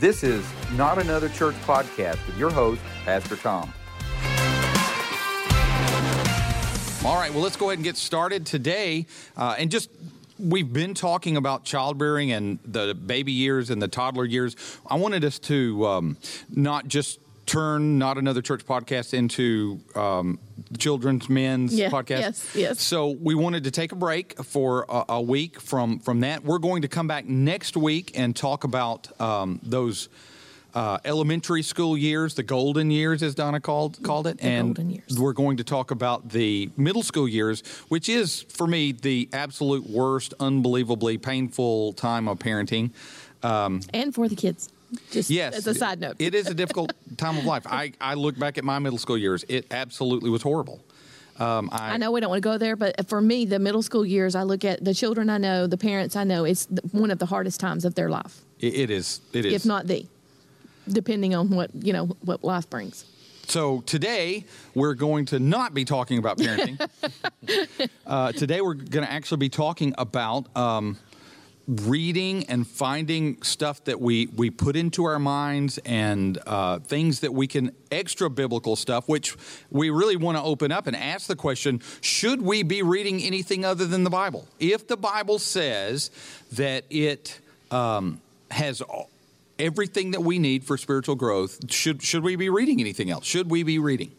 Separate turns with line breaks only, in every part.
This is Not Another Church podcast with your host, Pastor Tom. All right, well, let's go ahead and get started today. Uh, and just we've been talking about childbearing and the baby years and the toddler years. I wanted us to um, not just turn not another church podcast into um, children's men's
Yeah,
podcast.
yes, yes.
So we wanted to take a break for a, a week from from that. We're going to come back next week and talk about um, those. Uh, elementary school years, the golden years, as Donna called called it,
The
and
golden years.
we're going to talk about the middle school years, which is for me the absolute worst, unbelievably painful time of parenting.
and for the kids. Just
Yes,
as a side note.
it is a difficult time of life. I, I look back at my middle school years; it absolutely was horrible. Um, I,
I know we don't want to go there, but for me, the middle school years, I look at the children I know, the parents I know, it's one of the hardest times of their life,
it- it is. It is.
if not the, depending on what you know what life brings.
So today we're going to not be talking about parenting. uh, today we're going to actually be talking about um, reading and finding stuff that we we put into our minds and uh, things that we can extra biblical stuff, which we really want to open up and ask the question: Should we be reading anything other than the Bible? If the Bible says that it um, has everything that we need for spiritual growth, should should we be reading anything else? Should we be reading?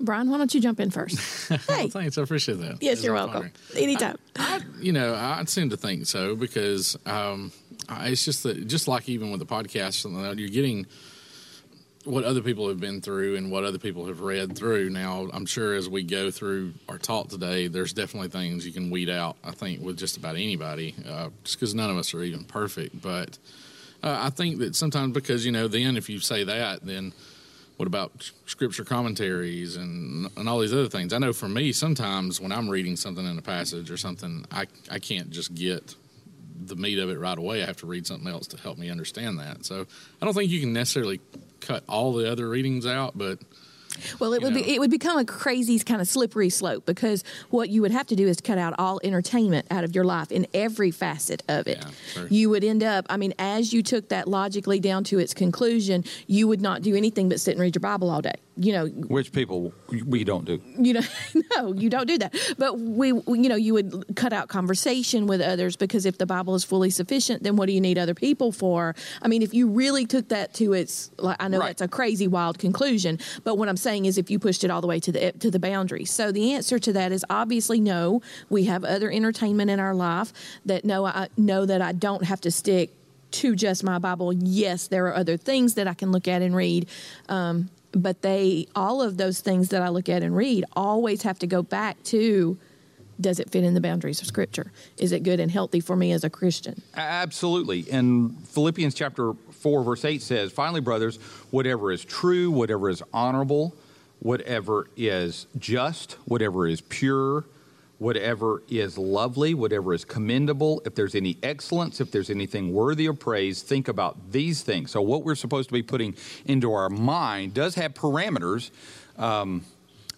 Brian, why don't you jump in first? hey,
Thanks, I appreciate that.
yes,
It's
you're
an
welcome.
honor.
Anytime.
You know, I seem to think so because um, I- it's just that, just like even with the podcast, something you're getting what other people have been through and what other people have read through. Now, I'm sure as we go through our talk today, there's definitely things you can weed out. I think with just about anybody, uh, just because none of us are even perfect. But uh, I think that sometimes because you know, then if you say that, then what about scripture commentaries and and all these other things? I know for me, sometimes when I'm reading something in a passage or something, I I can't just get the meat of it right away. I have to read something else to help me understand that. So I don't think you can necessarily cut all the other readings out, but
Well, it
you
would
know.
be it would become a crazy kind of slippery slope because what you would have to do is cut out all entertainment out of your life in every facet of it.
Yeah.
You would end up, I mean, as you took that logically down to its conclusion, you would not do anything but sit and read your Bible all day. You know,
Which people we don't do.
you know no you don't do that. But we you know you would cut out conversation with others because if the bible is fully sufficient then what do you need other people for? I mean if you really took that to its like i know
Right.
that's a crazy wild conclusion but what i'm saying is if you pushed it all the way to the to the boundary. So the answer to that is obviously no. We have other entertainment in our life that no i know that i don't have to stick to just my bible. Yes there are other things that i can look at and read. Um, but they all of those things that I look at and read always have to go back to does it fit in the boundaries of scripture is it good and healthy for me as a christian
Absolutely. And Philippians chapter 4, verse 8 says, Finally, brothers, whatever is true, whatever is honorable, whatever is just, whatever is pure, whatever is lovely, whatever is commendable, if there's any excellence, if there's anything worthy of praise, think about these things. So, what we're supposed to be putting into our mind does have parameters. Um,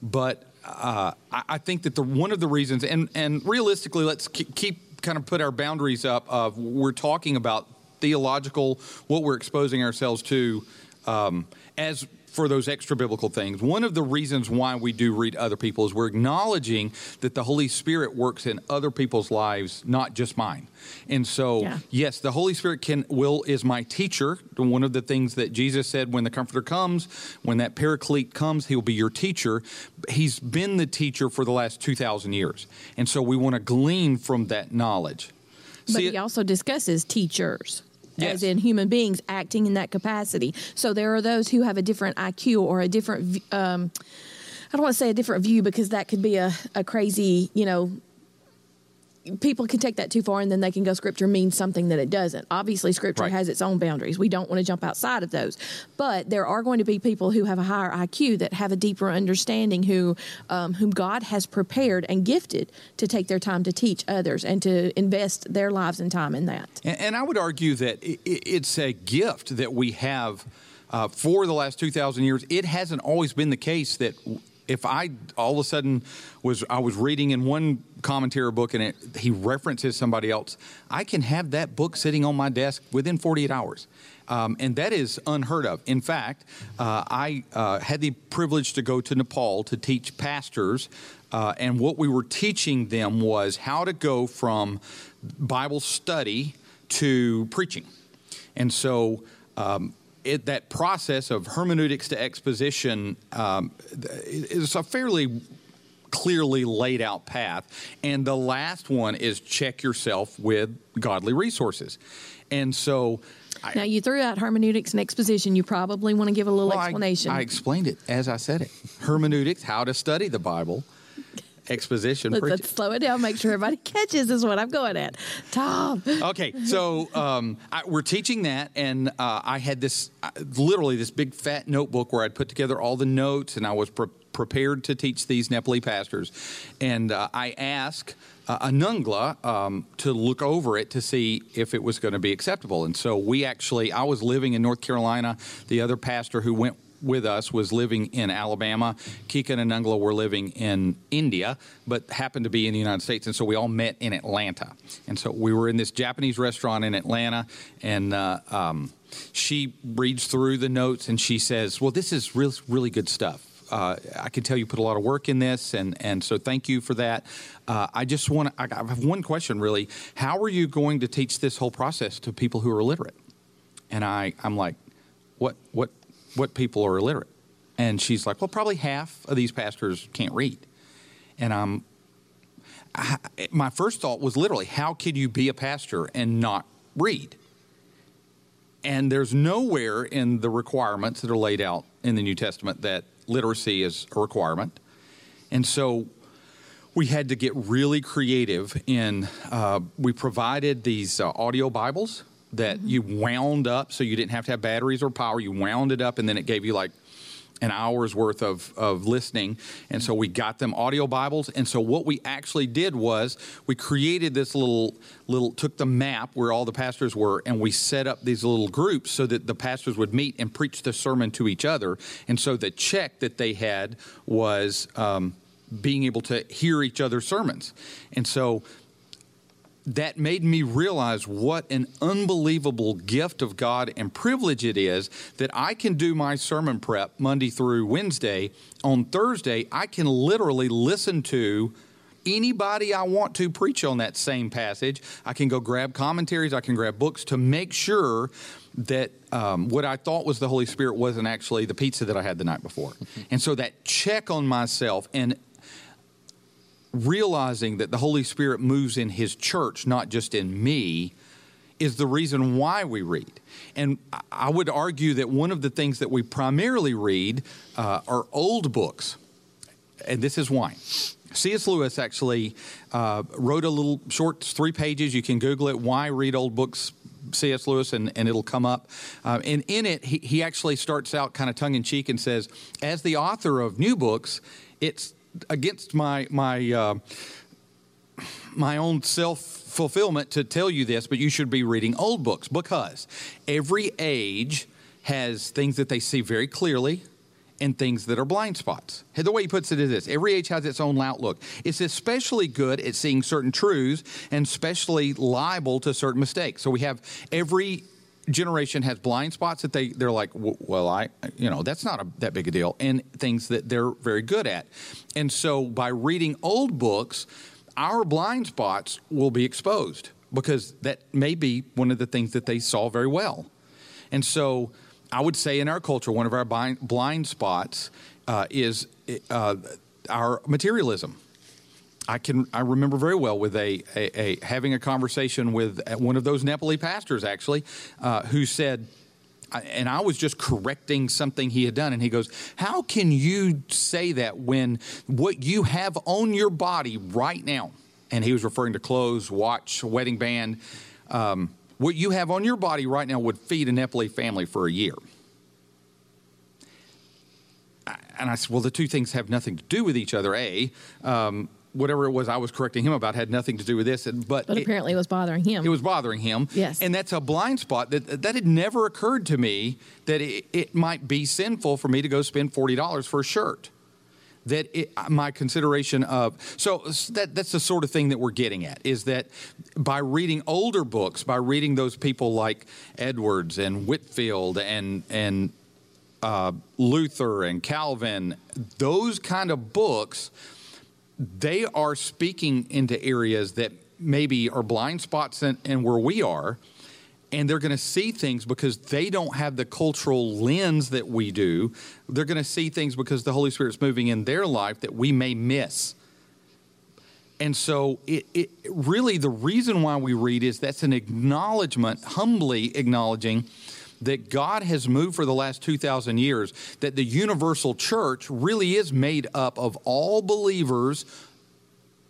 but uh, I, think that the one of the reasons, and and realistically, let's keep, keep kind of put our boundaries up. Of we're talking about theological, what we're exposing ourselves to, um, as for those extra biblical things. One of the reasons why we do read other people is we're acknowledging that the Holy Spirit works in other people's lives, not just mine. And so,
Yeah.
yes, the Holy Spirit can will is my teacher. One of the things that Jesus said when the Comforter comes, when that Paraclete comes, he'll be your teacher. He's been the teacher for the last two thousand years, and so we want to glean from that knowledge.
but
See
he also discusses teachers
Yes.
as in human beings acting in that capacity so there are those who have a different iq or a different. Um, I don't want to say a different view because that could be a, a crazy you know people can take that too far and then they can go scripture means something that it doesn't. Obviously, scripture
Right.
has its own boundaries. We don't want to jump outside of those. But there are going to be people who have a higher IQ that have a deeper understanding who um, whom God has prepared and gifted to take their time to teach others and to invest their lives and time in that.
And, and I would argue that it's a gift that we have uh, for the last 2,000 years. It hasn't always been the case that if I all of a sudden was I was reading in one commentary book and it, he references somebody else, I can have that book sitting on my desk within 48 hours. Um, and that is unheard of. In fact, uh, I uh, had the privilege to go to Nepal to teach pastors, uh, and what we were teaching them was how to go from Bible study to preaching. And so um, it, that process of hermeneutics to exposition um, is a fairly clearly laid out path. And the last one is check yourself with godly resources. And so.
Now, you threw out hermeneutics and exposition. You probably want to give a little
well,
explanation.
I, I explained it as I said it. Hermeneutics, how to study the Bible exposition.
Let's, let's, slow it down, make sure everybody catches is what I'm going at. Tom.
Okay, so um, I, we're teaching that, and uh, I had this uh, literally this big fat notebook where I'd put together all the notes, and I was pre- prepared to teach these Nepali pastors, and uh, I asked. Uh, Anungla um, to look over it to see if it was going to be acceptable. And so we actually, I was living in North Carolina. The other pastor who went with us was living in Alabama. Kika and Anungla were living in India, but happened to be in the United States. And so we all met in Atlanta. And so we were in this Japanese restaurant in Atlanta, and uh, um, she reads through the notes and she says, Well, this is really, really good stuff. Uh, I can tell you put a lot of work in this, and, and so thank you for that. Uh, I just want to, I have one question really. How are you going to teach this whole process to people who are illiterate? And I, I'm like, what, what, what people are illiterate. And she's like, well, probably half of these pastors can't read. And I'm, I, my first thought was literally, how could you be a pastor and not read? And there's nowhere in the requirements that are laid out in the New Testament that literacy is a requirement. And so we had to get really creative in, uh, we provided these uh, audio Bibles that mm-hmm. you wound up so you didn't have to have batteries or power. You wound it up and then it gave you like an hour's worth of, of listening. And so we got them audio Bibles. And so what we actually did was we created this little little took the map where all the pastors were and we set up these little groups so that the pastors would meet and preach the sermon to each other. And so the check that they had was um, being able to hear each other's sermons. And so that made me realize what an unbelievable gift of God and privilege it is that I can do my sermon prep Monday through Wednesday. On Thursday, I can literally listen to anybody I want to preach on that same passage. I can go grab commentaries, I can grab books to make sure that um, what I thought was the Holy Spirit wasn't actually the pizza that I had the night before. And so that check on myself and realizing that the Holy Spirit moves in His church, not just in me, is the reason why we read. And I would argue that one of the things that we primarily read uh, are old books. And this is why. C.S. Lewis actually uh, wrote a little short, three pages. You can Google it. Why read old books? C.S. Lewis, and, and it'll come up. Uh, and in it, he, he actually starts out kind of tongue in cheek and says, as the author of new books, it's against my my uh, my own self fulfillment to tell you this, but you should be reading old books because every age has things that they see very clearly and things that are blind spots. The way he puts it is this every age has its own outlook. It's especially good at seeing certain truths and especially liable to certain mistakes. So we have every generation has blind spots that they they're like well i you know that's not a, that big a deal and things that they're very good at. And so by reading old books our blind spots will be exposed because that may be one of the things that they saw very well. And so i would say in our culture one of our blind, blind spots uh, is uh, our materialism I can I remember very well with a, a, a, having a conversation with one of those Nepali pastors actually, uh, who said, and I was just correcting something he had done, and he goes, "How can you say that when what you have on your body right now?" And he was referring to clothes, watch, wedding band. Um, what you have on your body right now would feed a Nepali family for a year. And I said, well, the two things have nothing to do with each other. A, um, whatever it was I was correcting him about had nothing to do with this. But,
but apparently it, it was bothering him.
It was bothering him.
Yes.
And that's a blind spot that that had never occurred to me that it, it might be sinful for me to go spend forty dollars for a shirt. that it, my consideration of so that that's the sort of thing that we're getting at is that by reading older books by reading those people like edwards and Whitefield and and uh, luther and calvin those kind of books they are speaking into areas that maybe are blind spots and, in where we are and they're going to see things because they don't have the cultural lens that we do. They're going to see things because the Holy Spirit's moving in their life that we may miss. And so, it, it really the reason why we read is that's an acknowledgement, humbly acknowledging that God has moved for the last 2,000 years, that the universal church really is made up of all believers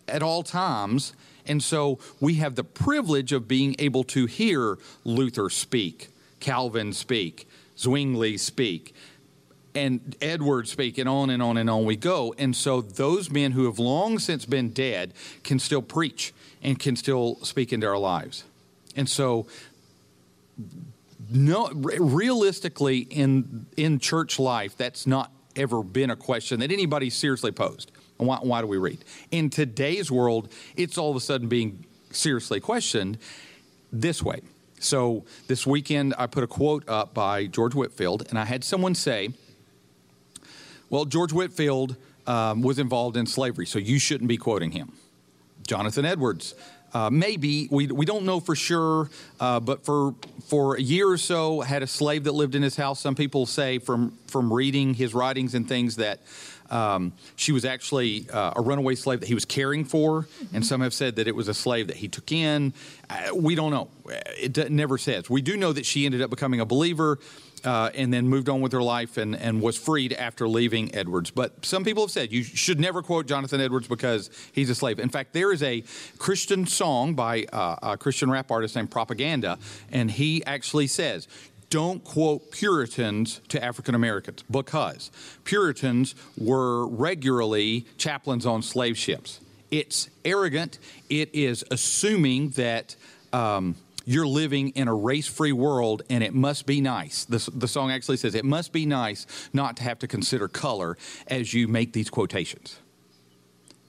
at all times and so we have the privilege of being able to hear Luther speak, Calvin speak, Zwingli speak, and Edward speak, and on and on and on we go. And so those men who have long since been dead can still preach and can still speak into our lives. And so no realistically in in church life that's not ever been a question that anybody seriously posed why, why do we read? In today's world, it's all of a sudden being seriously questioned this way. So this weekend, I put a quote up by George Whitefield, and I had someone say, Well, George Whitefield um, was involved in slavery, so you shouldn't be quoting him. Jonathan Edwards, uh, maybe we, we don't know for sure, uh, but for for a year or so, had a slave that lived in his house. Some people say from from reading his writings and things that um, she was actually uh, a runaway slave that he was caring for, and some have said that it was a slave that he took in. Uh, we don't know. It, it never says. We do know that she ended up becoming a believer. Uh, and then moved on with her life and, and was freed after leaving Edwards. But some people have said you should never quote Jonathan Edwards because he's a slave. In fact, there is a Christian song by uh, a Christian rap artist named Propaganda, and he actually says, don't quote Puritans to African Americans because Puritans were regularly chaplains on slave ships. It's arrogant. It is assuming that um, you're living in a race free world and it must be nice. The, the song actually says it must be nice not to have to consider color as you make these quotations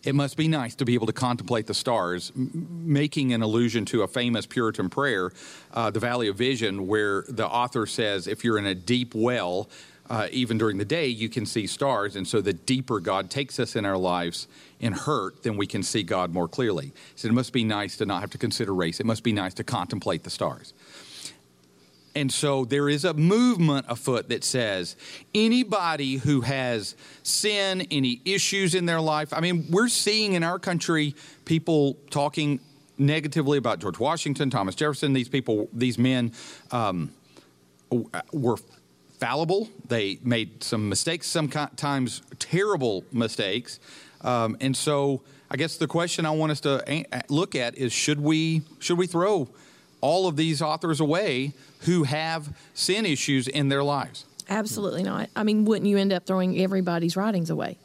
it must be nice to be able to contemplate the stars, m- making an allusion to a famous Puritan prayer, uh, the Valley of Vision, where the author says, if you're in a deep well, uh, even during the day, you can see stars. And so the deeper God takes us in our lives in hurt, then we can see God more clearly. So it must be nice to not have to consider race. It must be nice to contemplate the stars. And so there is a movement afoot that says anybody who has sin, any issues in their life, I mean, we're seeing in our country people talking negatively about George Washington, Thomas Jefferson. These people, these men um, were fallible. They made some mistakes, sometimes terrible mistakes. Um, and so I guess the question I want us to look at is should we, should we throw all of these authors away who have sin issues in their lives.
Absolutely not. I mean, wouldn't you end up throwing everybody's writings away?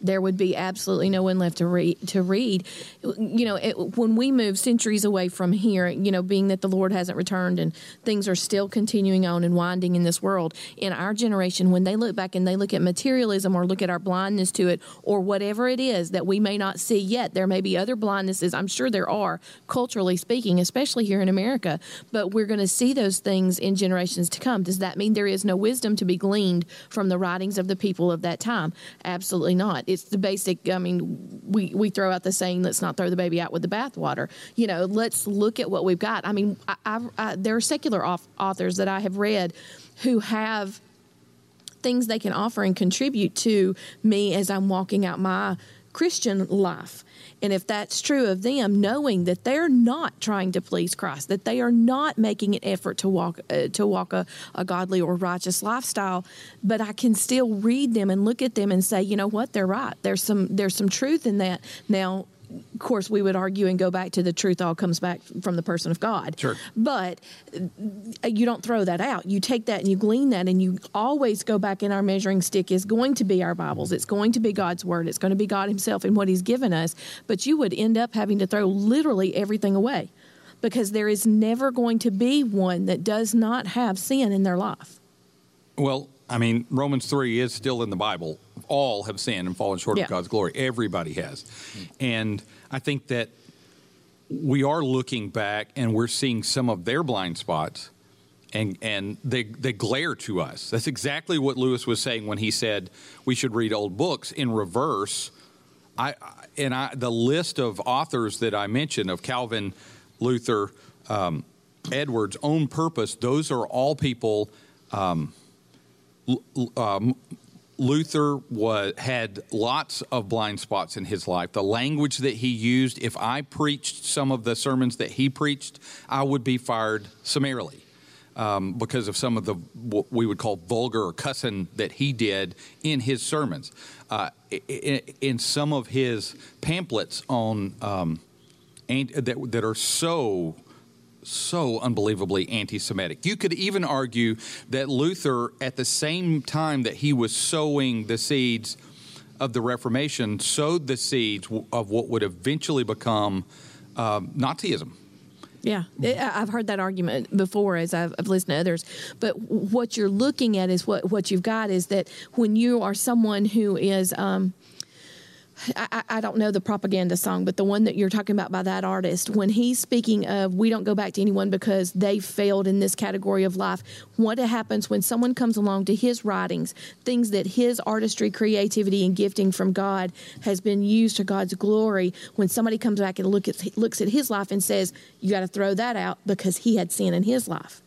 There would be absolutely no one left to read. To read, you know, it, when we move centuries away from here, you know, being that the Lord hasn't returned and things are still continuing on and winding in this world, in our generation, when they look back and they look at materialism or look at our blindness to it or whatever it is that we may not see yet, there may be other blindnesses. I'm sure there are, culturally speaking, especially here in America. But we're going to see those things in generations to come. Does that mean there is no wisdom to be gleaned from the writings of the people of that time? Absolutely not it's the basic. I mean, we we throw out the saying, "Let's not throw the baby out with the bathwater." You know, let's look at what we've got. I mean, I, I, I, there are secular authors that I have read who have things they can offer and contribute to me as I'm walking out my Christian life. And if that's true of them, knowing that they're not trying to please Christ, that they are not making an effort to walk uh, to walk a, a godly or righteous lifestyle, but I can still read them and look at them and say, you know what, they're right. There's some there's some truth in that. Now, of course, we would argue and go back to the truth all comes back from the person of God.
Sure.
But uh, you don't throw that out. You take that and you glean that, and you always go back in our measuring stick is going to be our Bibles. It's going to be God's Word. It's going to be God Himself and what He's given us. But you would end up having to throw literally everything away because there is never going to be one that does not have sin in their life.
Well, I mean, Romans 3 is still in the Bible all have sinned and fallen short
Yeah.
of God's glory. Everybody has, and I think that we are looking back and we're seeing some of their blind spots and and they they glare to us. That's exactly what Lewis was saying when he said we should read old books in reverse. I and I the list of authors that I mentioned of Calvin, Luther, um, Edwards, own purpose. Those are all people. Um, um, Luther was had lots of blind spots in his life. The language that he used, if I preached some of the sermons that he preached, I would be fired summarily um, because of some of the what we would call vulgar or cussing that he did in his sermons. Uh, i- i- in some of his pamphlets on um, that that are so so unbelievably anti-Semitic. You could even argue that Luther, at the same time that he was sowing the seeds of the Reformation, sowed the seeds of what would eventually become um, Nazism.
Yeah, I've heard that argument before as I've, I've listened to others. But what you're looking at is what what you've got is that when you are someone who is. Um, I, I- don't know the propaganda song, but the one that you're talking about by that artist, when he's speaking of we don't go back to anyone because they failed in this category of life, what happens when someone comes along to his writings, things that his artistry, creativity, and gifting from God has been used to God's glory, when somebody comes back and look at, looks at his life and says, you got to throw that out because he had sin in his life.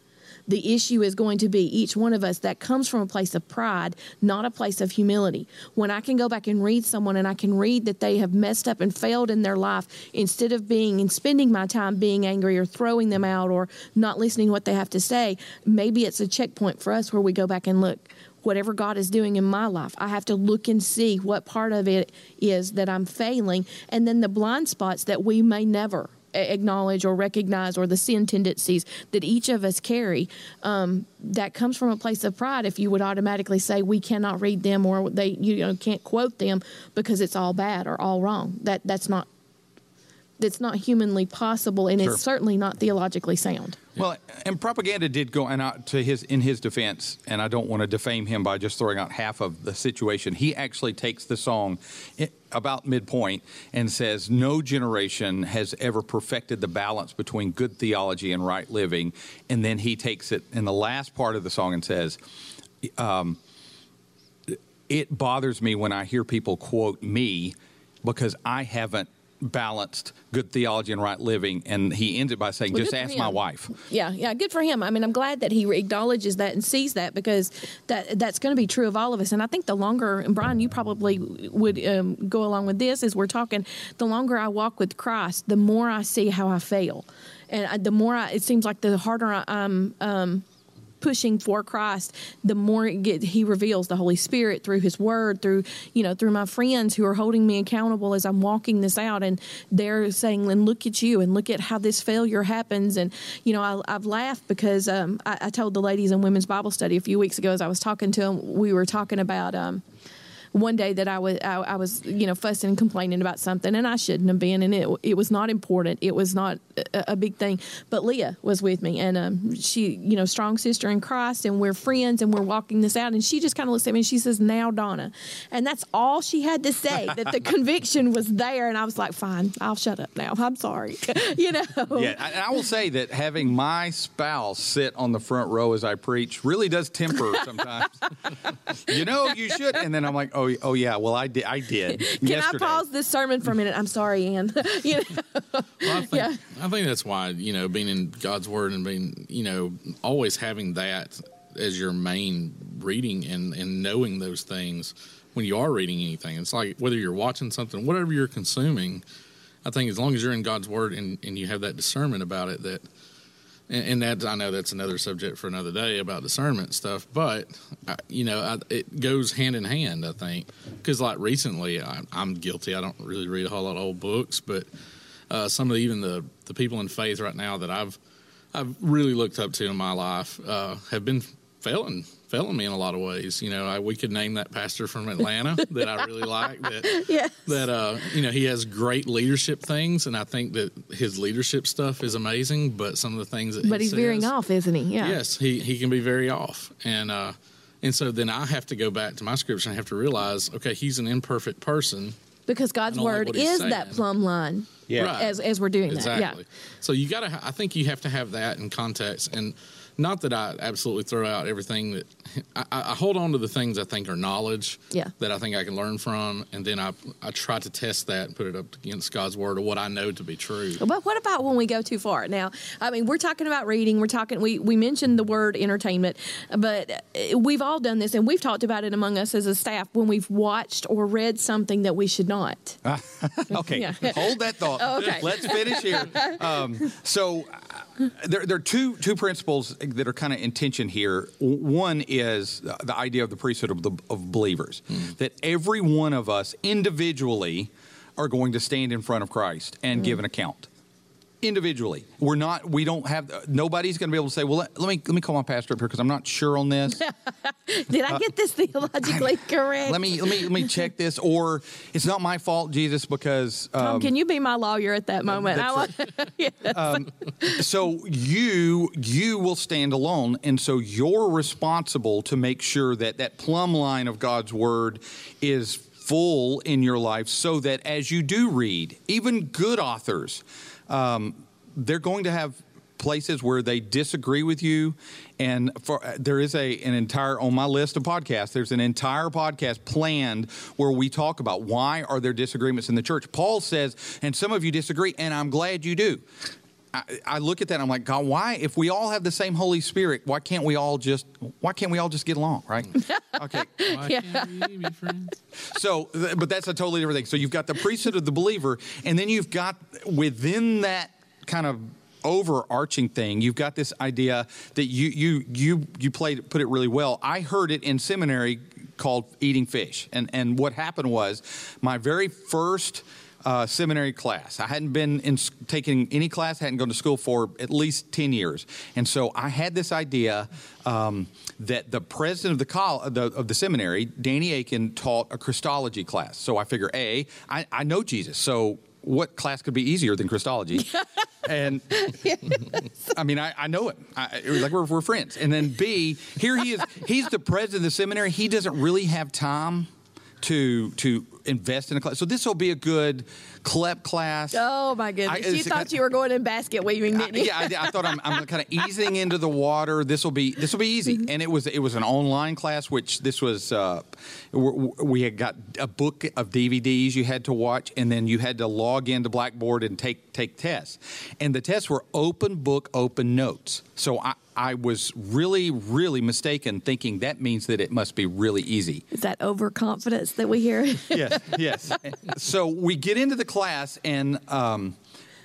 The issue is going to be each one of us that comes from a place of pride, not a place of humility. When I can go back and read someone and I can read that they have messed up and failed in their life, instead of being and spending my time being angry or throwing them out or not listening to what they have to say, maybe it's a checkpoint for us where we go back and look. Whatever God is doing in my life, I have to look and see what part of it is that I'm failing, and then the blind spots that we may never acknowledge or recognize or the sin tendencies that each of us carry um, that comes from a place of pride. If you would automatically say we cannot read them or they you know can't quote them because it's all bad or all wrong. That that's not that's not humanly possible and
Sure.
it's certainly not theologically sound
Well, and propaganda did go, and I, to his in his defense, and I don't want to defame him by just throwing out half of the situation. He actually takes the song about midpoint and says, "No generation has ever perfected the balance between good theology and right living." And then he takes it in the last part of the song and says, um, "It bothers me when I hear people quote me because I haven't." Balanced good theology and right living, and he ends it by saying,
Well,
"Just ask my wife."
Yeah, yeah, good for him. I mean, I'm glad that he acknowledges that and sees that because that that's going to be true of all of us. And I think the longer, and Brian, you probably would um, go along with this as we're talking. The longer I walk with Christ, the more I see how I fail, and I, the more I, it seems like the harder I, I'm. Um, pushing for Christ, the more it get, He reveals the Holy Spirit through His Word, through you know, through my friends who are holding me accountable as I'm walking this out, and they're saying, "And look at you, and look at how this failure happens." And you know, I, I've laughed because um, I, I told the ladies in women's Bible study a few weeks ago as I was talking to them, we were talking about. Um, one day that I was I, I was you know fussing and complaining about something and I shouldn't have been and it it was not important. It was not a, a big thing. But Leah was with me and um, she you know strong sister in Christ and we're friends and we're walking this out and she just kind of looks at me and she says now Donna. And that's all she had to say that the conviction was there and I was like fine I'll shut up now. I'm sorry. You know?
Yeah, I- and I will say that having my spouse sit on the front row as I preach really does temper sometimes. you know, you should. And then I'm like, oh, Oh, oh yeah, well, I did. I did.
can
yesterday.
I pause this sermon for a minute I'm sorry Ann you know
Well, I think,
Yeah.
I think that's why you know being in God's Word and being you know always having that as your main reading and and knowing those things when you are reading anything. It's like whether you're watching something, whatever you're consuming. I think as long as you're in God's Word and, and you have that discernment about it, that and, and that I know that's another subject for another day about discernment stuff, but I, you know I, it goes hand in hand. I think because like recently I, I'm guilty. I don't really read a whole lot of old books, but uh, some of the, even the the people in faith right now that I've I've really looked up to in my life uh, have been failing failing me in a lot of ways. You know, I, we could name that pastor from Atlanta that I really like. That
yeah
that uh, you know he has great leadership things, and I think that his leadership stuff is amazing. But some of the things that
but
he
he's veering off isn't he yeah
Yes, he he can be very off, and uh, And so then I have to go back to my scripture and I have to realize, okay, he's an imperfect person.
because God's
I don't like
word is
saying.
that plumb line.
Yeah.
Right.
As as we're doing
Exactly.
that, Yeah.
So you got to. I think you have to have that in context, and not that I absolutely throw out everything that I, I I hold on to the things I think are knowledge.
Yeah.
That I think I can learn from, and then I I try to test that and put it up against God's word or what I know to be true.
But what about when we go too far? Now, I mean, we're talking about reading. We're talking. We we mentioned the word entertainment, but uh, we've all done this, and we've talked about it among us as a staff when we've watched or read something that we should not.
Okay,
Yeah.
hold that thought.
Oh, okay.
Let's finish here. Um, so, uh, there, there are two two principles that are kind of in tension here. One is the idea of the priesthood of, the, of believers, hmm. that every one of us individually are going to stand in front of Christ and hmm. give an account. Individually, we're not. We don't have. Nobody's going to be able to say, "Well, let, let me let me call my pastor up here because I'm not sure on this."
Did I get this theologically correct?
let me let me let me check this. Or it's not my fault, Jesus, because
Tom,
um,
can you be my lawyer at that moment? I want, Yes.
so you you will stand alone and so you're responsible to make sure that that plumb line of god's word is full in your life so that as you do read even good authors um, they're going to have places where they disagree with you. And for there is a an entire on my list of podcasts there's an entire podcast planned where we talk about why are there disagreements in the church. Paul says and some of you disagree and i'm glad you do I, I look at that and I'm like, God, why? If we all have the same Holy Spirit, why can't we all just why can't we all just get along, right? Okay.
Why
Yeah.
can't we be friends?
So, but that's a totally different thing. So you've got the priesthood of the believer, and then you've got within that kind of overarching thing, you've got this idea that you you you you played put it really well. I heard it in seminary called eating fish, and and what happened was my very first. Uh, seminary class. I hadn't been in taking any class. hadn't gone to school for at least ten years, and so I had this idea um, that the president of the, col- of the of the seminary, Danny Akin, taught a Christology class. So I figure, a, I, I know Jesus, so what class could be easier than Christology? and I mean, I, I know him. I, it was like we're, we're friends. And then B, here he is. He's the president of the seminary. He doesn't really have time to to invest in a class. So this will be a good CLEP class.
Oh my goodness!
I-
you thought
kind-
you were going in basket weaving,
I-
didn't you?
yeah, I. I thought I'm, I'm kind of easing into the water. This will be this will be easy,
Mm-hmm.
and it was it was an online class, which this was. Uh, we we had got a book of DVDs you had to watch, and then you had to log into Blackboard and take take tests, and the tests were open book, open notes. So I. I was really, really mistaken, thinking that means that it must be really easy.
Is that overconfidence that we hear?
yes, yes. So we get into the class, and um,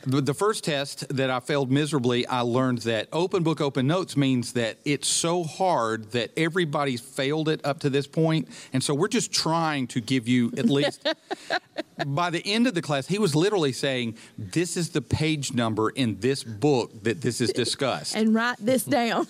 the, first test that I failed miserably, I learned that open book, open notes means that it's so hard that everybody's failed it up to this point. and so we're just trying to give you at least. by the end of the class, he was literally saying, "This is the page number in this book that this is discussed."
and write this down.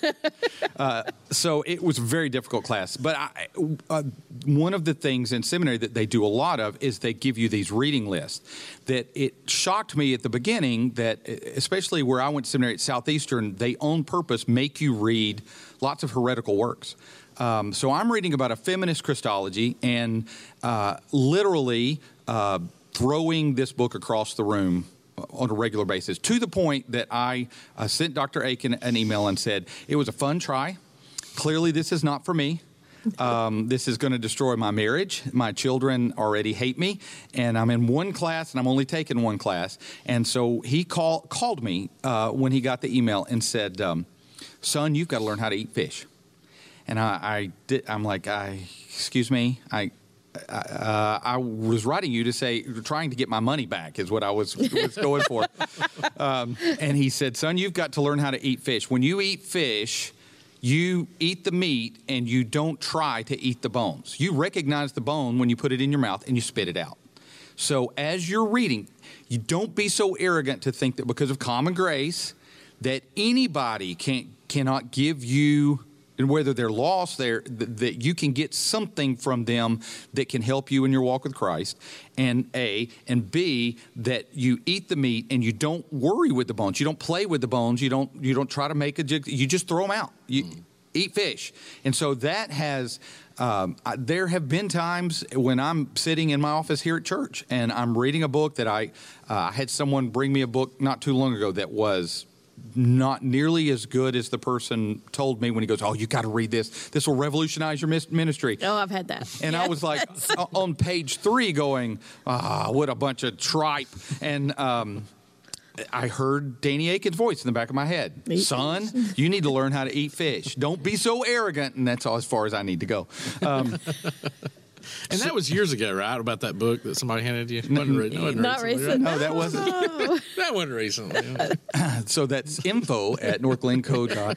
so it was a very difficult class. But I, uh, one of the things in seminary that they do a lot of is they give you these reading lists. That it shocked me at the beginning that, especially where I went to seminary at Southeastern, they on purpose make you read lots of heretical works. Um, so I'm reading about a feminist Christology and uh, literally uh, throwing this book across the room on a regular basis to the point that I uh, sent Dr. Akin an email and said, It was a fun try. Clearly, this is not for me. Um, this is going to destroy my marriage. My children already hate me, and I'm in one class, and I'm only taking one class. And so he call, called me uh, when he got the email and said, um, "Son, you've got to learn how to eat fish." And I, I did. I'm like, I, excuse me, I. Uh, I was writing you to say, trying to get my money back is what I was, was going for. Um, and he said, Son, you've got to learn how to eat fish. When you eat fish, you eat the meat and you don't try to eat the bones. You recognize the bone when you put it in your mouth and you spit it out. So as you're reading, you don't be so arrogant to think that because of common grace that anybody can cannot give you and whether they're lost there th- that you can get something from them that can help you in your walk with Christ and A and B that you eat the meat and you don't worry with the bones. You don't play with the bones. You don't you don't try to make a jig you just throw them out. You, eat fish. And so that has, um, I, there have been times when I'm sitting in my office here at church and I'm reading a book that I, uh, I had someone bring me a book not too long ago that was not nearly as good as the person told me when he goes, "Oh, you got to read this. This will revolutionize your ministry."
Oh, I've had that.
And I was like on page three, going, "Ah, what a bunch of tripe." And um, I heard Danny Akin's voice in the back of my head,
Eat
"Son, you need to learn how to eat fish. Don't be so arrogant." And that's all as far as I need to go. Um,
And that was years ago, right? About that book that somebody handed you. Wasn't re- wasn't
Not
recently,
recent.
right?
oh, that wasn't.
That wasn't recently.
So that's info at northglenco.com.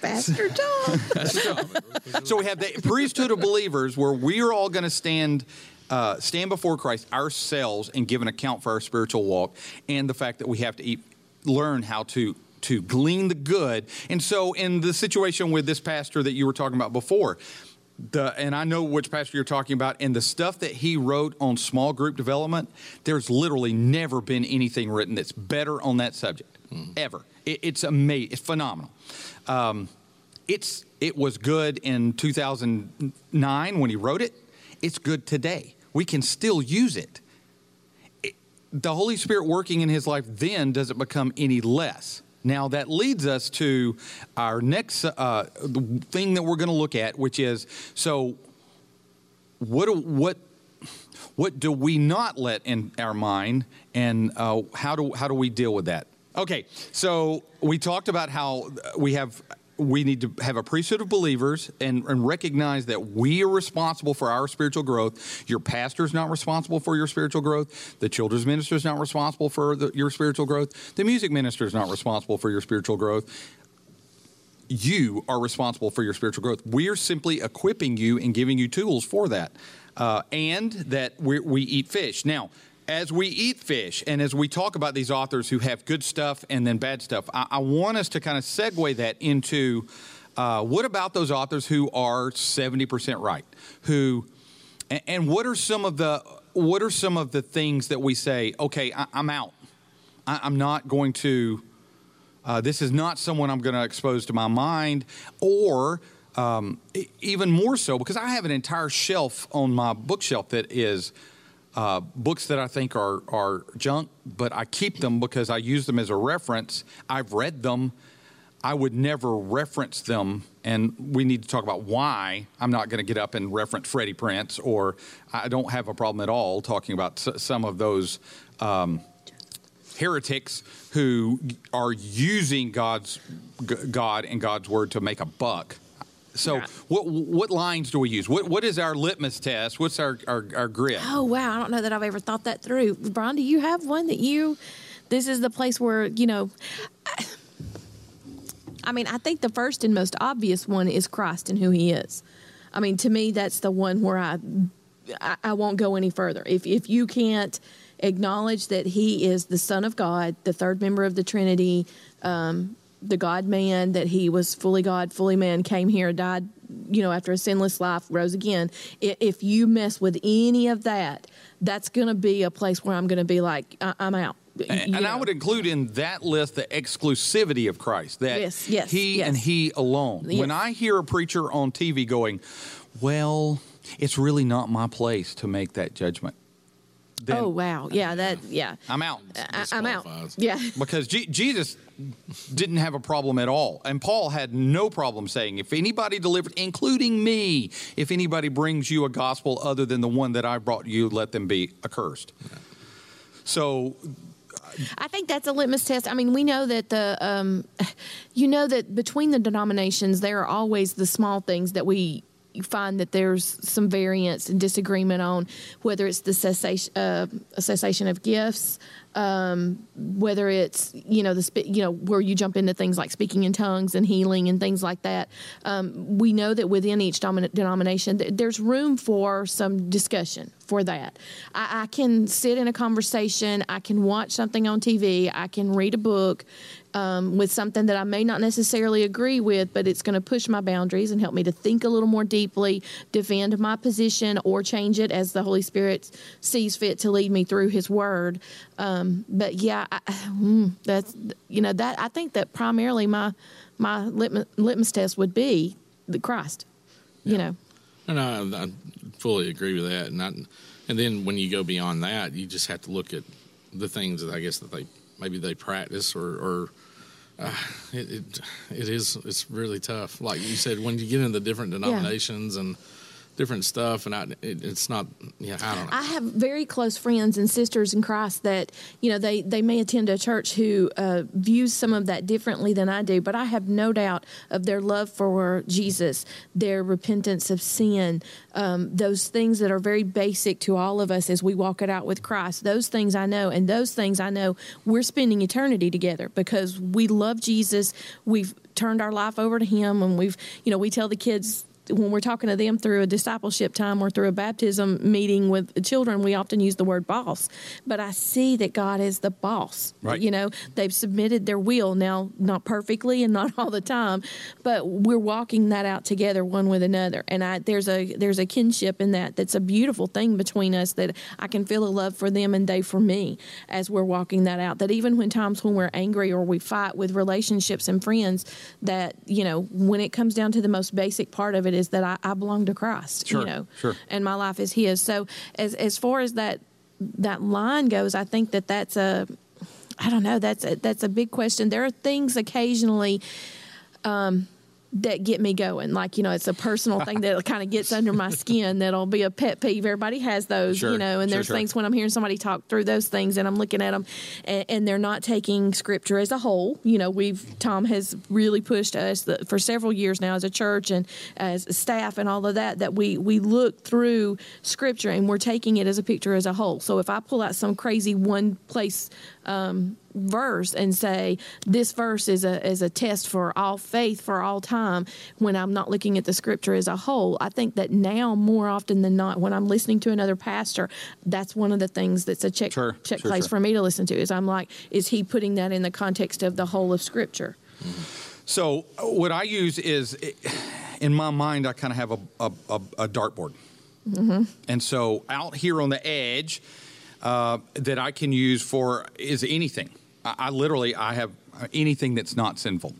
Pastor Tom.
So we have the priesthood of believers where we are all going to stand uh, stand before Christ ourselves and give an account for our spiritual walk and the fact that we have to eat, learn how to to glean the good. And so in the situation with this pastor that you were talking about before, the and I know which pastor you're talking about and the stuff that he wrote on small group development, there's literally never been anything written that's better on that subject ever. It, it's amazing. It's phenomenal. Um, it's it was good in 2009 when he wrote it. It's good today. We can still use it. It- The Holy Spirit working in his life then doesn't become any less. Now that leads us to our next uh, thing that we're going to look at, which is so. What what what do we not let in our mind, and uh, how do how do we deal with that? Okay, so we talked about how we have we need to have a priesthood of believers and, and recognize that we are responsible for our spiritual growth. Your pastor is not responsible for your spiritual growth. The children's minister is not responsible for the, your spiritual growth. The music minister is not responsible for your spiritual growth you are responsible for your spiritual growth. We're simply equipping you and giving you tools for that. Uh, and that we we eat fish. Now, as we eat fish and as we talk about these authors who have good stuff and then bad stuff, I, I want us to kind of segue that into uh, what about those authors who are 70% right? Who, and, and what are some of the what are some of the things that we say, okay, I, I'm out. I, I'm not going to uh, this is not someone I'm going to expose to my mind, or um, even more so because I have an entire shelf on my bookshelf that is uh, books that I think are are junk, but I keep them because I use them as a reference. I've read them. I would never reference them, and we need to talk about why I'm not going to get up and reference Freddie Prince, or I don't have a problem at all talking about some of those um, heretics who are using God's God and God's word to make a buck. So,
Yeah.
what what lines do we use? What what is our litmus test? What's our our, our grid?
Oh wow, I don't know that I've ever thought that through. Brian, do you have one that you? This is the place where you know. I mean, I think the first and most obvious one is Christ and who He is. I mean, to me, that's the one where I I, I won't go any further. If if you can't acknowledge that He is the Son of God, the third member of the Trinity, um, the God Man, that He was fully God, fully man, came here, died, you know, after a sinless life, rose again. If you mess with any of that, that's going to be a place where I'm going to be like, I- I'm out.
And, and I would include in that list the exclusivity of Christ, that
Yes, yes,
He
yes.
and He alone. When I hear a preacher on TV going, "Well, it's really not my place to make that judgment," then
oh wow, yeah, that yeah,
I'm out.
I, I'm out. Yeah.
because Je- Jesus didn't have a problem at all, and Paul had no problem saying, "If anybody delivered, including me, if anybody brings you a gospel other than the one that I brought you, let them be accursed." So
I think that's a litmus test. I mean, we know that the, um, you know, that between the denominations, there are always the small things that we find that there's some variance and disagreement on, whether it's the cessation, uh, cessation of gifts, um, whether it's you know the you know where you jump into things like speaking in tongues and healing and things like that. Um, we know that within each domin- denomination, th- there's room for some discussion. for that. I, I can sit in a conversation, I can watch something on TV, I can read a book um, with something that I may not necessarily agree with, but it's going to push my boundaries and help me to think a little more deeply, defend my position, or change it as the Holy Spirit sees fit to lead me through His Word. Um, but yeah, I, mm, that's you know that I think that primarily my my litmus, litmus test would be the Christ. You know.
And I, I fully agree with that. And I, and then when you go beyond that, you just have to look at the things that I guess that they maybe they practice or, or uh, it, it it is it's really tough. Like you said, when you get into different denominations yeah. and different stuff, and I, it, it's not. Yeah, I don't know.
I have very close friends and sisters in Christ that you know they they may attend a church who uh, views some of that differently than I do, but I have no doubt of their love for Jesus, their repentance of sin, um, those things that are very basic to all of us as we walk it out with Christ. Those things I know, and those things I know we're spending eternity together because we love Jesus. We've turned our life over to Him, and we've you know we tell the kids when we're talking to them through a discipleship time or through a baptism meeting with children, we often use the word boss. But I see that God is the boss.
Right.
You know, they've submitted their will now, not perfectly and not all the time, but we're walking that out together, one with another. And I, there's a there's a kinship in that. That's a beautiful thing between us. That I can feel a love for them and they for me as we're walking that out. That even when times when we're angry or we fight with relationships and friends, that you know when it comes down to the most basic part of it is that I, I belong to Christ.
Sure,
you know,
sure.
and my life is His. So as as far as that that line goes, I think that that's a I don't know. That's a, that's a big question. There are things occasionally. Um, that get me going. Like, you know, it's a personal thing that kind of gets under my skin that'll be a pet peeve. Everybody has those,
sure,
you know, and
sure,
there's
sure.
things when I'm hearing somebody talk through those things and I'm looking at them and, and, they're not taking scripture as a whole. You know, we've, Tom has really pushed us the, for several years now as a church and as staff and all of that, that we, we look through scripture and we're taking it as a picture as a whole. So if I pull out some crazy one place, um, verse and say this verse is a is a test for all faith for all time when I'm not looking at the scripture as a whole. I think that now more often than not when I'm listening to another pastor, that's one of the things that's a check
Sure,
check
sure,
place
sure.
for me to listen to is I'm like is he putting that in the context of the whole of scripture?
So what I use is, in my mind, I kind of have a, a, a, a dartboard, and so out here on the edge uh, that I can use for is anything. I, I literally I have anything that's not sinful.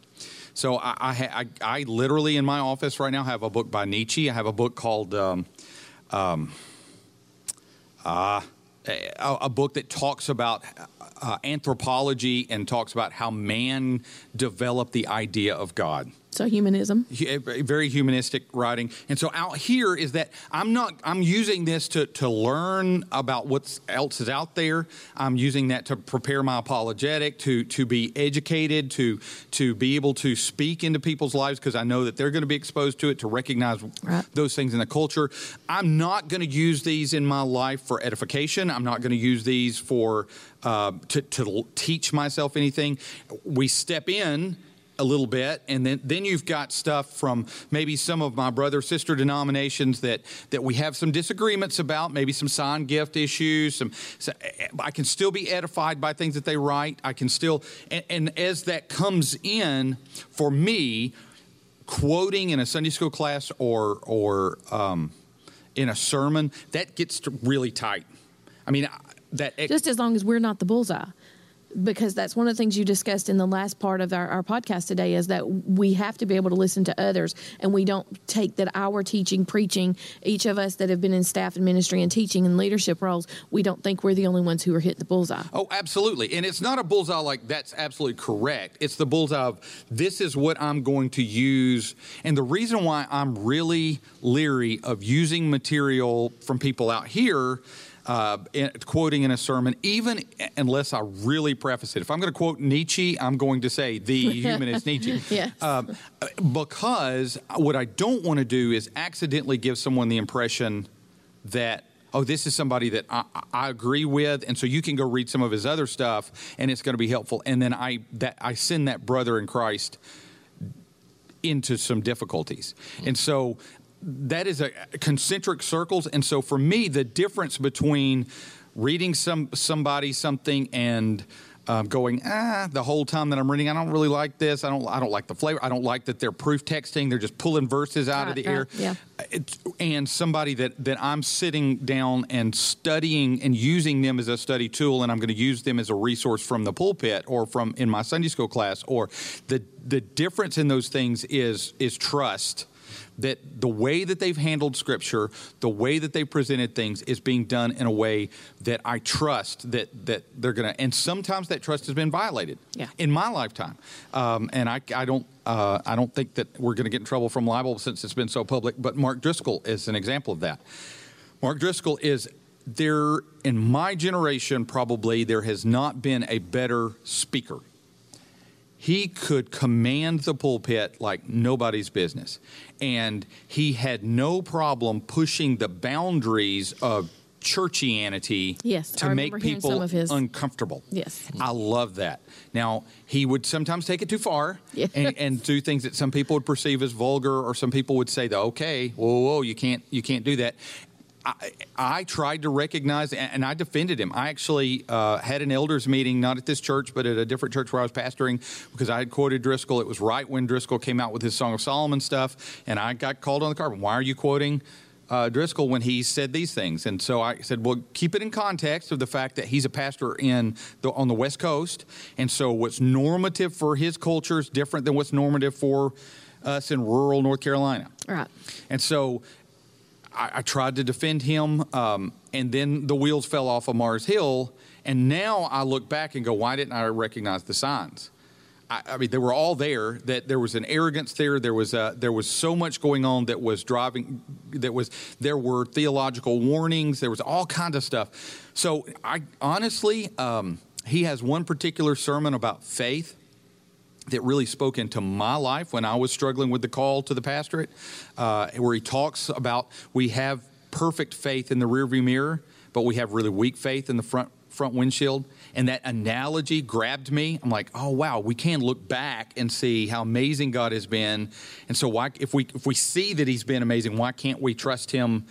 So I, I, I, I literally in my office right now have a book by Nietzsche. I have a book called um, um, uh, a, a book that talks about uh, anthropology and talks about how man developed the idea of God
So humanism.
very humanistic writing. And so out here is that I'm not I'm using this to to learn about what else is out there. I'm using that to prepare my apologetic, to to be educated, to to be able to speak into people's lives because I know that they're going to be exposed to it, to recognize
Right.
those things in the culture. I'm not going to use these in my life for edification. I'm not going to use these for uh, to, to teach myself anything. We step in a little bit, and then then you've got stuff from maybe some of my brother sister denominations that that we have some disagreements about, maybe some sign gift issues. Some, so I can still be edified by things that they write. I can still, and, and as that comes in for me, quoting in a Sunday school class or or um, in a sermon that gets really tight. I mean that
just as long as we're not the bullseye because that's one of the things you discussed in the last part of our, our podcast today is that we have to be able to listen to others and we don't take that our teaching preaching each of us that have been in staff and ministry and teaching and leadership roles we don't think we're the only ones who are hitting the bullseye
Oh, absolutely. And it's not a bullseye like that's absolutely correct. It's the bullseye of this is what I'm going to use. And the reason why I'm really leery of using material from people out here. Uh, in, quoting in a sermon, even unless I really preface it. If I'm going to quote Nietzsche, I'm going to say the humanist Nietzsche.
Yes.
Um, because what I don't want to do is accidentally give someone the impression that oh this is somebody that I, I agree with and so you can go read some of his other stuff and it's going to be helpful and then I that I send that brother in Christ into some difficulties and so that is a concentric circles, and so for me, the difference between reading some somebody something and um, going ah the whole time that I'm reading. I don't really like this. I don't. I don't like the flavor. I don't like that they're proof texting. They're just pulling verses out of
Right,
the air.
yeah.
It's, and somebody that that I'm sitting down and studying and using them as a study tool, and I'm going to use them as a resource from the pulpit or from in my Sunday school class. Or the the difference in those things is is trust that the way that they've handled scripture, the way that they presented things is being done in a way that I trust that that they're going to. And sometimes that trust has been violated
Yeah.
in my lifetime. Um, and I, I don't uh, I don't think that we're going to get in trouble from libel since it's been so public. But Mark Driscoll is an example of that. Mark Driscoll is there in my generation. Probably there has not been a better speaker he could command the pulpit like nobody's business. And he had no problem pushing the boundaries of churchianity
Yes,
to make people
some of his-
uncomfortable.
Yes.
I love that. Now, he would sometimes take it too far
Yes.
and, and do things that some people would perceive as vulgar or some people would say, the, okay, whoa, whoa, you can't, you can't do that. I, I tried to recognize and and I defended him. I actually uh, had an elders meeting, not at this church, but at a different church where I was pastoring, because I had quoted Driscoll. It was right when Driscoll came out with his Song of Solomon stuff, and I got called on the carpet. Why are you quoting uh, Driscoll when he said these things? And so I said, well, keep it in context of the fact that he's a pastor in the, on the West Coast, and so what's normative for his culture is different than what's normative for us in rural North Carolina.
Right.
And so I, I tried to defend him, um, and then the wheels fell off of Mars Hill. And now I look back and go, why didn't I recognize the signs? I, I mean, they were all there. That there was an arrogance there. There was uh, there was so much going on that was driving. That was there were theological warnings. There was all kinds of stuff. So I honestly, um, he has one particular sermon about faith that really spoke into my life when I was struggling with the call to the pastorate, uh, where he talks about we have perfect faith in the rearview mirror, but we have really weak faith in the front front windshield. And that analogy grabbed me. I'm like, oh wow, we can look back and see how amazing God has been. And so why if we if we see that He's been amazing, why can't we trust Him?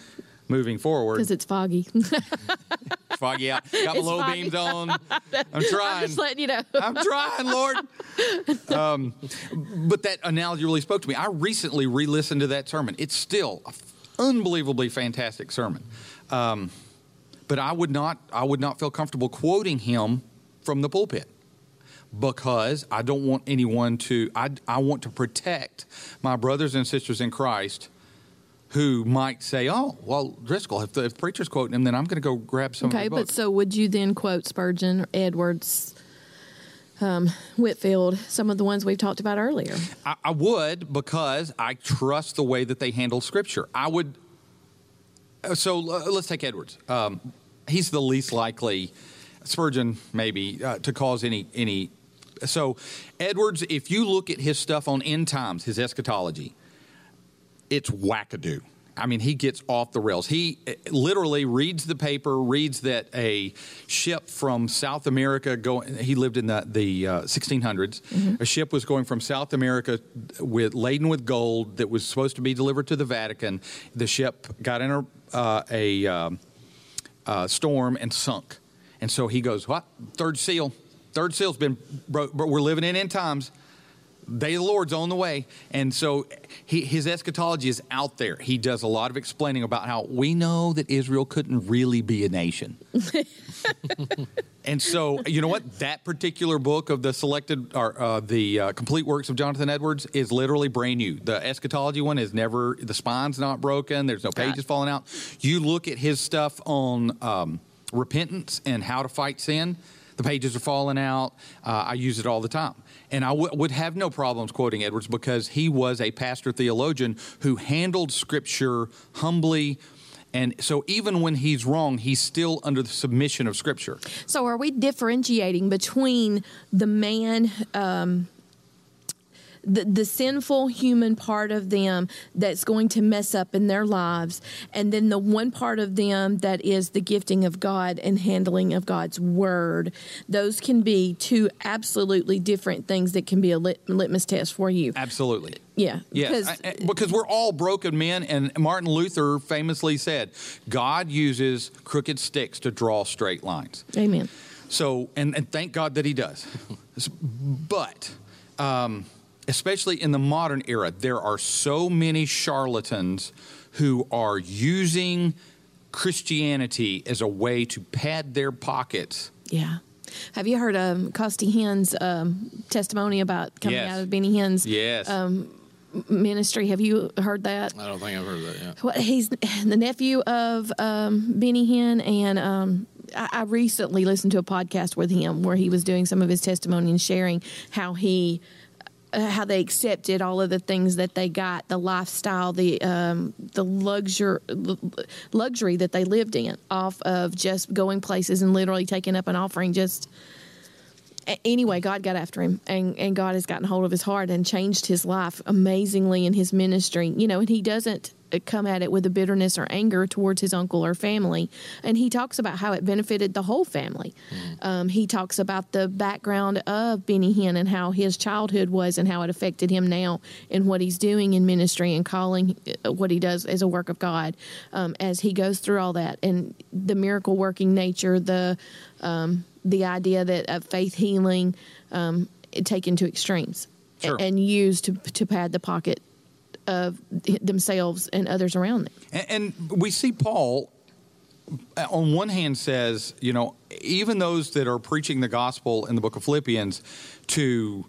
Moving forward,
Because it's foggy.
foggy out. Got my
It's
low
foggy.
beams on. I'm trying.
I'm just letting you know.
I'm trying, Lord. Um, but that analogy really spoke to me. I recently re-listened to that sermon. It's still an unbelievably fantastic sermon. Um, but I would not, I would not feel comfortable quoting him from the pulpit because I don't want anyone to. I, I want to protect my brothers and sisters in Christ. Who might say, "Oh, well, Driscoll, if the if preacher's quoting him, then I'm going to go grab some."
Okay, but so would you then quote Spurgeon, Edwards, um, Whitefield, some of the ones we've talked about earlier?
I, I would because I trust the way that they handle Scripture. I would. uh, So uh, let's take Edwards. Um, he's the least likely, Spurgeon maybe, uh, to cause any any. So Edwards, if you look at his stuff on end times, his eschatology, it's wackadoo. I mean, he gets off the rails. He uh, literally reads the paper, reads that a ship from South America going. He lived in the the uh, 1600s. A ship was going from South America with laden with gold that was supposed to be delivered to the Vatican. The ship got in a uh, a um, uh, storm and sunk. And so he goes, "What? Third seal? Third seal's been broke. But we're living in end times." Day of the Lord's on the way. And so he, his eschatology is out there. He does a lot of explaining about how we know that Israel couldn't really be a nation. and so, you know what? That particular book of the selected or uh, the uh, complete works of Jonathan Edwards is literally brand new. The eschatology one is never, the spine's not broken, there's no pages
Right.
falling out. You look at his stuff on um, repentance and how to fight sin. The pages are falling out. Uh, I use it all the time. And I w- would have no problems quoting Edwards because he was a pastor theologian who handled scripture humbly. And so even when he's wrong, he's still under the submission of scripture.
So, are we differentiating between the man, um, the, the sinful human part of them that's going to mess up in their lives, and then the one part of them that is the gifting of God and handling of God's word. Those can be two absolutely different things that can be a lit, litmus test for you.
Absolutely.
Yeah.
Yes,
because-
I- I- because we're all broken men, and Martin Luther famously said, "God uses crooked sticks to draw straight lines."
Amen.
So, and, and thank God that He does. but, um, especially in the modern era, there are so many charlatans who are using Christianity as a way to pad their pockets.
Yeah. Have you heard um, Costi Hinn's um, testimony about coming
Yes.
out of Benny Hinn's
Yes.
ministry? Have you heard that?
I don't think I've heard that yet.
Well, he's the nephew of um, Benny Hinn, and um, I, I recently listened to a podcast with him where he was doing some of his testimony and sharing how he. Uh, how they accepted all of the things that they got, the lifestyle, the um, the luxury luxury that they lived in, off of just going places and literally taking up an offering. Just anyway, God got after him, and and God has gotten hold of his heart and changed his life amazingly in his ministry. You know, and he doesn't come at it with a bitterness or anger towards his uncle or family. And he talks about how it benefited the whole family. Um, he talks about the background of Benny Hinn and how his childhood was and how it affected him now and what he's doing in ministry and calling uh, what he does as a work of God. Um, as he goes through all that and the miracle working nature, the um, the idea that of faith healing um, taken to extremes
Sure.
and used to to pad the pocket of themselves and others around them.
And, and we see Paul, uh, on one hand, says, you know, even those that are preaching the gospel in the book of Philippians to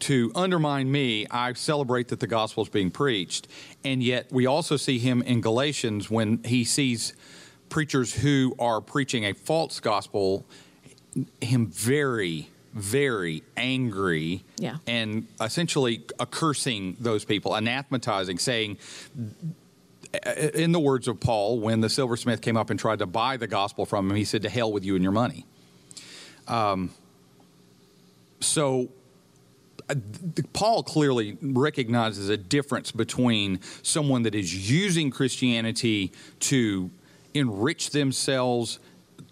to undermine me, I celebrate that the gospel is being preached. And yet we also see him in Galatians when he sees preachers who are preaching a false gospel, him very, very angry
Yeah.
and essentially accursing those people, anathematizing, saying, in the words of Paul, when the silversmith came up and tried to buy the gospel from him, he said, To hell with you and your money. Um, so uh, Paul clearly recognizes a difference between someone that is using Christianity to enrich themselves,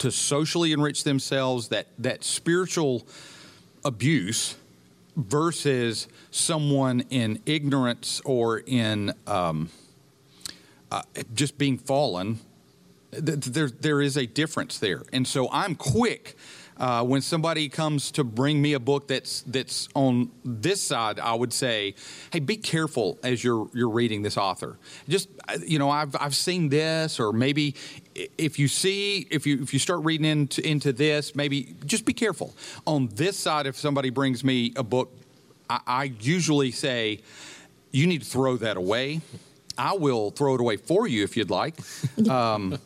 to socially enrich themselves, that, that spiritual abuse versus someone in ignorance or in um, uh, just being fallen. Th- th- There, there is a difference there, and so I'm quick uh, when somebody comes to bring me a book that's that's on this side. I would say, hey, be careful as you're you're reading this author. Just uh, you know, I've I've seen this, or maybe if you see if you if you start reading into into this, maybe just be careful. On this side, if somebody brings me a book, I, I usually say, you need to throw that away. I will throw it away for you if you'd like. Um,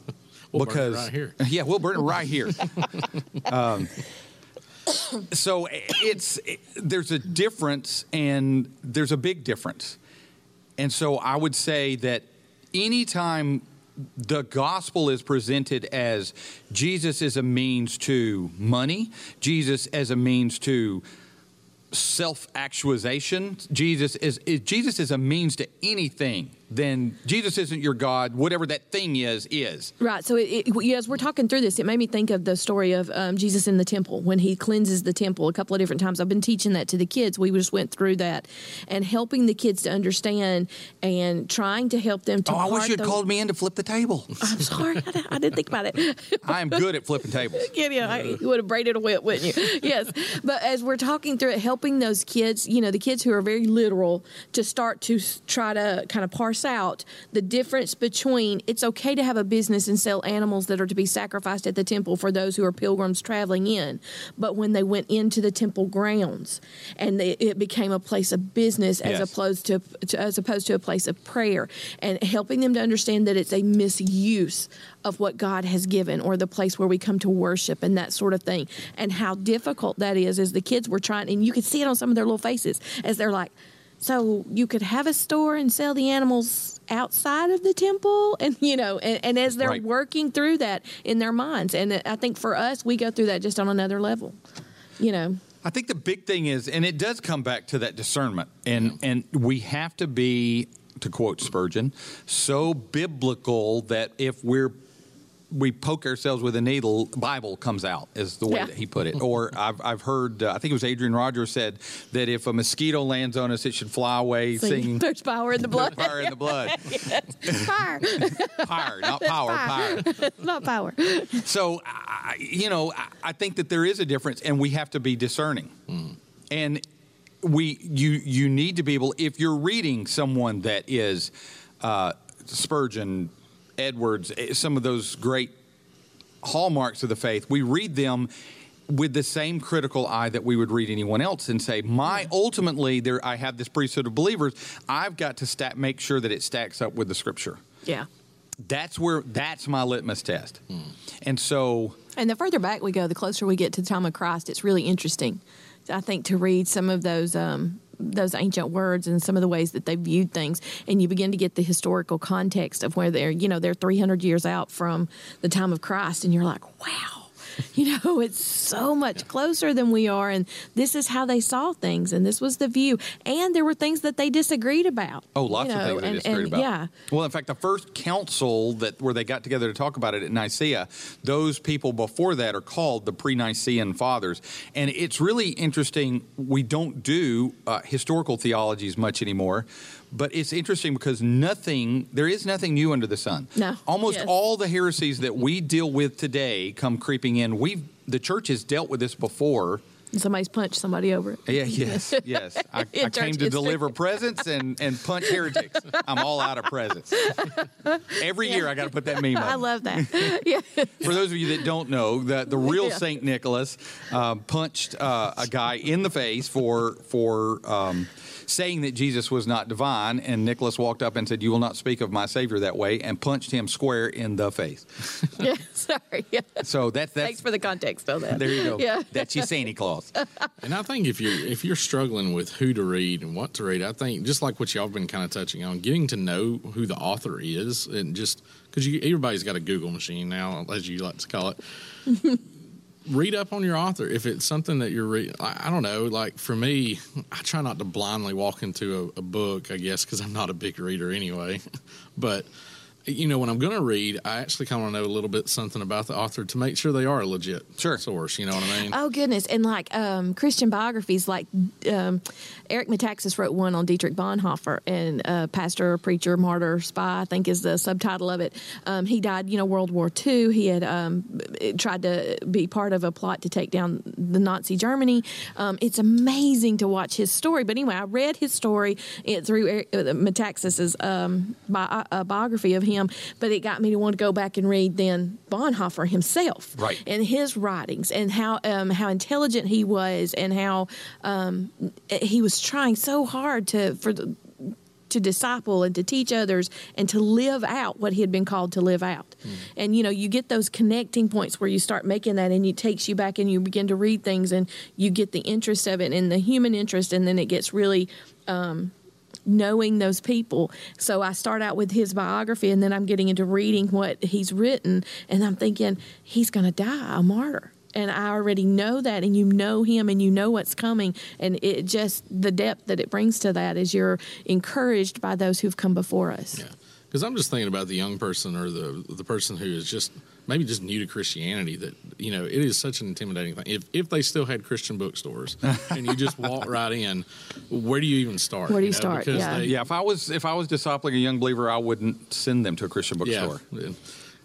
We'll burn it
because
right here.
yeah, we'll burn it right here. um, so it's it, there's a difference, and there's a big difference. And so I would say that anytime the gospel is presented as Jesus is a means to money, Jesus as a means to self actualization, Jesus is, is Jesus is a means to anything, then Jesus isn't your God. Whatever that thing is, is.
Right. So, it, it, as we're talking through this, it made me think of the story of um, Jesus in the temple when he cleanses the temple a couple of different times. I've been teaching that to the kids. We just went through that and helping the kids to understand and trying to help them to.
Oh, I wish you'd
those-
called me in to flip the table.
I'm sorry, I, didn't- I didn't think about it.
I am good at flipping tables.
Yeah, yeah, I- you would have braided a whip, wouldn't you? Yes. But as we're talking through it, helping those kids, you know, the kids who are very literal, to start to try to kind of parse out the difference between it's okay to have a business and sell animals that are to be sacrificed at the temple for those who are pilgrims traveling in, but when they went into the temple grounds and they, it became a place of business as
Yes.
opposed to, to as opposed to a place of prayer, and helping them to understand that it's a misuse of what God has given or the place where we come to worship and that sort of thing, and how difficult that is as the kids were trying, and you could see it on some of their little faces as they're like, so you could have a store and sell the animals outside of the temple and you know and, and as they're
Right.
working through that in their minds. And i think for us we go through that just on another level you know.
I think the big thing is, and it does come back to that discernment, and and we have to be, to quote Spurgeon, so biblical that if we're we poke ourselves with a needle, Bible comes out, is the way
Yeah.
that he put it. Or I've, I've heard, uh, I think it was Adrian Rogers said that if a mosquito lands on us, it should fly away singing
There's power in the blood.
fire in the blood.
Fire,
Fire, not power, fire.
not power.
So, I, you know, I, I think that there is a difference, and we have to be discerning. And we, you, you need to be able. If you're reading someone that is uh, Spurgeon, Edwards, eh, some of those great hallmarks of the faith, we read them with the same critical eye that we would read anyone else and say my ultimately there i have this priesthood of believers i've got to stack, make sure that it stacks up with the scripture
Yeah.
that's where that's my litmus test and so
And the further back we go, the closer we get to the time of Christ, it's really interesting. I think to read some of those um, those ancient words and some of the ways that they viewed things, and you begin to get the historical context of where they're you know they're 300 years out from the time of Christ, and you're like, wow. You know, it's so much closer than we are, and this is how they saw things, and this was the view. And there were things that they disagreed about.
Oh, lots
you
of
know,
things they
and-
disagreed
and,
about.
Yeah,
Well, in fact, the first council that where they got together to talk about it at Nicaea, those people before that are called the pre-Nicean fathers, and it's really interesting. We don't do uh, historical theologies much anymore, but it's interesting because nothing there is nothing new under the sun.
No.
almost
Yes.
all the heresies that we deal with today come creeping in. We've, the church has dealt with this before.
somebody's punched somebody over it.
Yeah, yes, yes. I, I came to
history.
deliver presents and, and punch heretics. I'm all out of presents. Every year I got to put that meme up.
I love that. yeah.
For those of you that don't know, the, the real
Yeah.
Saint Nicholas um, punched uh, a guy in the face for for um, saying that Jesus was not divine, and Nicholas walked up and said, "You will not speak of my Savior that way," and punched him square in the face.
yeah. Sorry. Yeah.
So that's that's
Thanks for the context on that.
there you go.
Yeah.
That's your Santa Claus.
And I think if you're if you're struggling with who to read and what to read, I think just like what y'all have been kind of touching on, getting to know who the author is, and just because everybody's got a Google machine now, as you like to call it. read up on your author if it's something that you're reading. I, I don't know. Like for me, I try not to blindly walk into a, a book. I guess because I'm not a big reader anyway. but you know, when I'm going to read, I actually kind of know a little bit something about the author to make sure they are a legit
Sure.
source. You know what I mean?
Oh goodness! And like um, Christian biographies, like um, Eric Metaxas wrote one on Dietrich Bonhoeffer, and uh, pastor, preacher, martyr, spy. I think is the subtitle of it. Um, he died, you know, World War II. He had um, tried to be part of a plot to take down the Nazi Germany. Um, it's amazing to watch his story. But anyway, I read his story it, through Eric, uh, Metaxas's um, bi- uh, biography of him, but it got me to want to go back and read then Bonhoeffer himself,
Right.
and his writings and how um, how intelligent he was and how um, he was trying so hard to for the, to disciple and to teach others and to live out what he had been called to live out. And you know, you get those connecting points where you start making that and it takes you back and you begin to read things and you get the interest of it and the human interest and then it gets really um, knowing those people. So I start out with his biography and then I'm getting into reading what he's written and I'm thinking he's going to die a martyr. And I already know that, and you know him, and you know what's coming, and it just the depth that it brings to that is you're encouraged by those who've come before us.
Yeah, because I'm just thinking about the young person or the the person who is just maybe just new to Christianity. That you know, it is such an intimidating thing. If if they still had Christian bookstores and you just walk right in, where do you even start?
Where do you
know,
start?
because
Yeah.
they-
Yeah, if I was if I was discipling a young believer, I wouldn't send them to a Christian bookstore.
Yeah.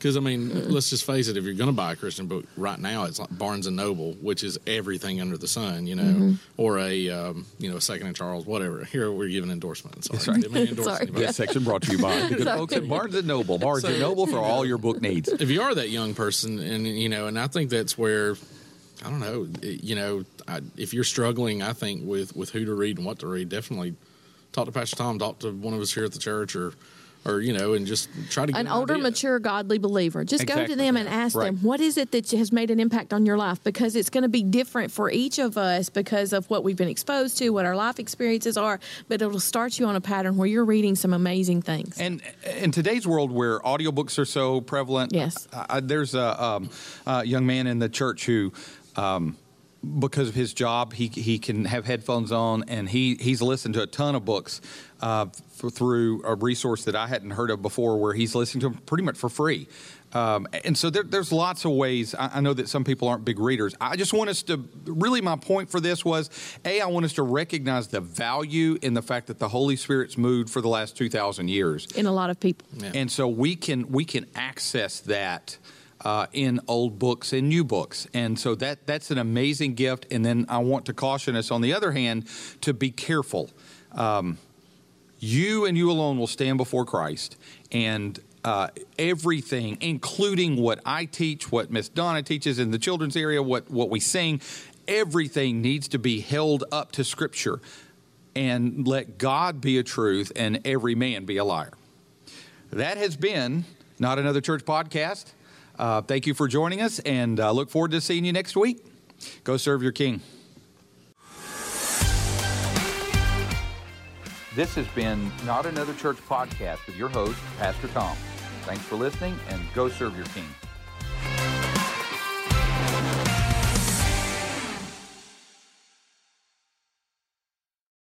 Because I mean, let's just face it. If you're going to buy a Christian book right now, it's like Barnes and Noble, which is everything under the sun, you know,
Mm-hmm.
or a um, you know a Second and Charles, whatever. Here we're giving endorsements. Sorry,
That's right.
Didn't mean endorse
Sorry.
anybody.
This section brought to you by the good
Sorry.
folks at Barnes and Noble. Barnes and Noble for all your book needs.
if you are that young person and you know and i think that's where i don't know you know I, if you're struggling i think with with who to read and what to read definitely talk to pastor tom talk to one of us here at the church or or you know and just try to get
An older,
idea.
mature, godly believer. Just go to them and ask
Right.
them, what is it that has made an impact on your life? Because it's going to be different for each of us because of what we've been exposed to, what our life experiences are, but it'll start you on a pattern where you're reading some amazing things.
And in today's world where audiobooks are so prevalent,
Yes.
I, I- there's a, um, a young man in the church who um, because of his job, he he can have headphones on, and he he's listened to a ton of books uh, for, through a resource that I hadn't heard of before, where he's listening to them pretty much for free. Um, and so there, there's lots of ways. I, I, know that some people aren't big readers. I just want us to really, my point for this was A, I want us to recognize the value in the fact that the Holy Spirit's moved for the last 2,000 years.
In a lot of people.
Yeah. And so we can, we can access that. Uh, in old books and new books, and so that that's an amazing gift. And then I want to caution us, on the other hand, to be careful. Um, you and you alone will stand before Christ, and uh, everything, including what I teach, what Miss Donna teaches in the children's area, what, what we sing, everything needs to be held up to Scripture and let God be a truth and every man be a liar. That has been Not Another Church podcast. Uh, thank you for joining us and uh, look forward to seeing you next week. Go serve your King. This has been Not Another Church podcast with your host, Pastor Tom. Thanks for listening and go serve your king.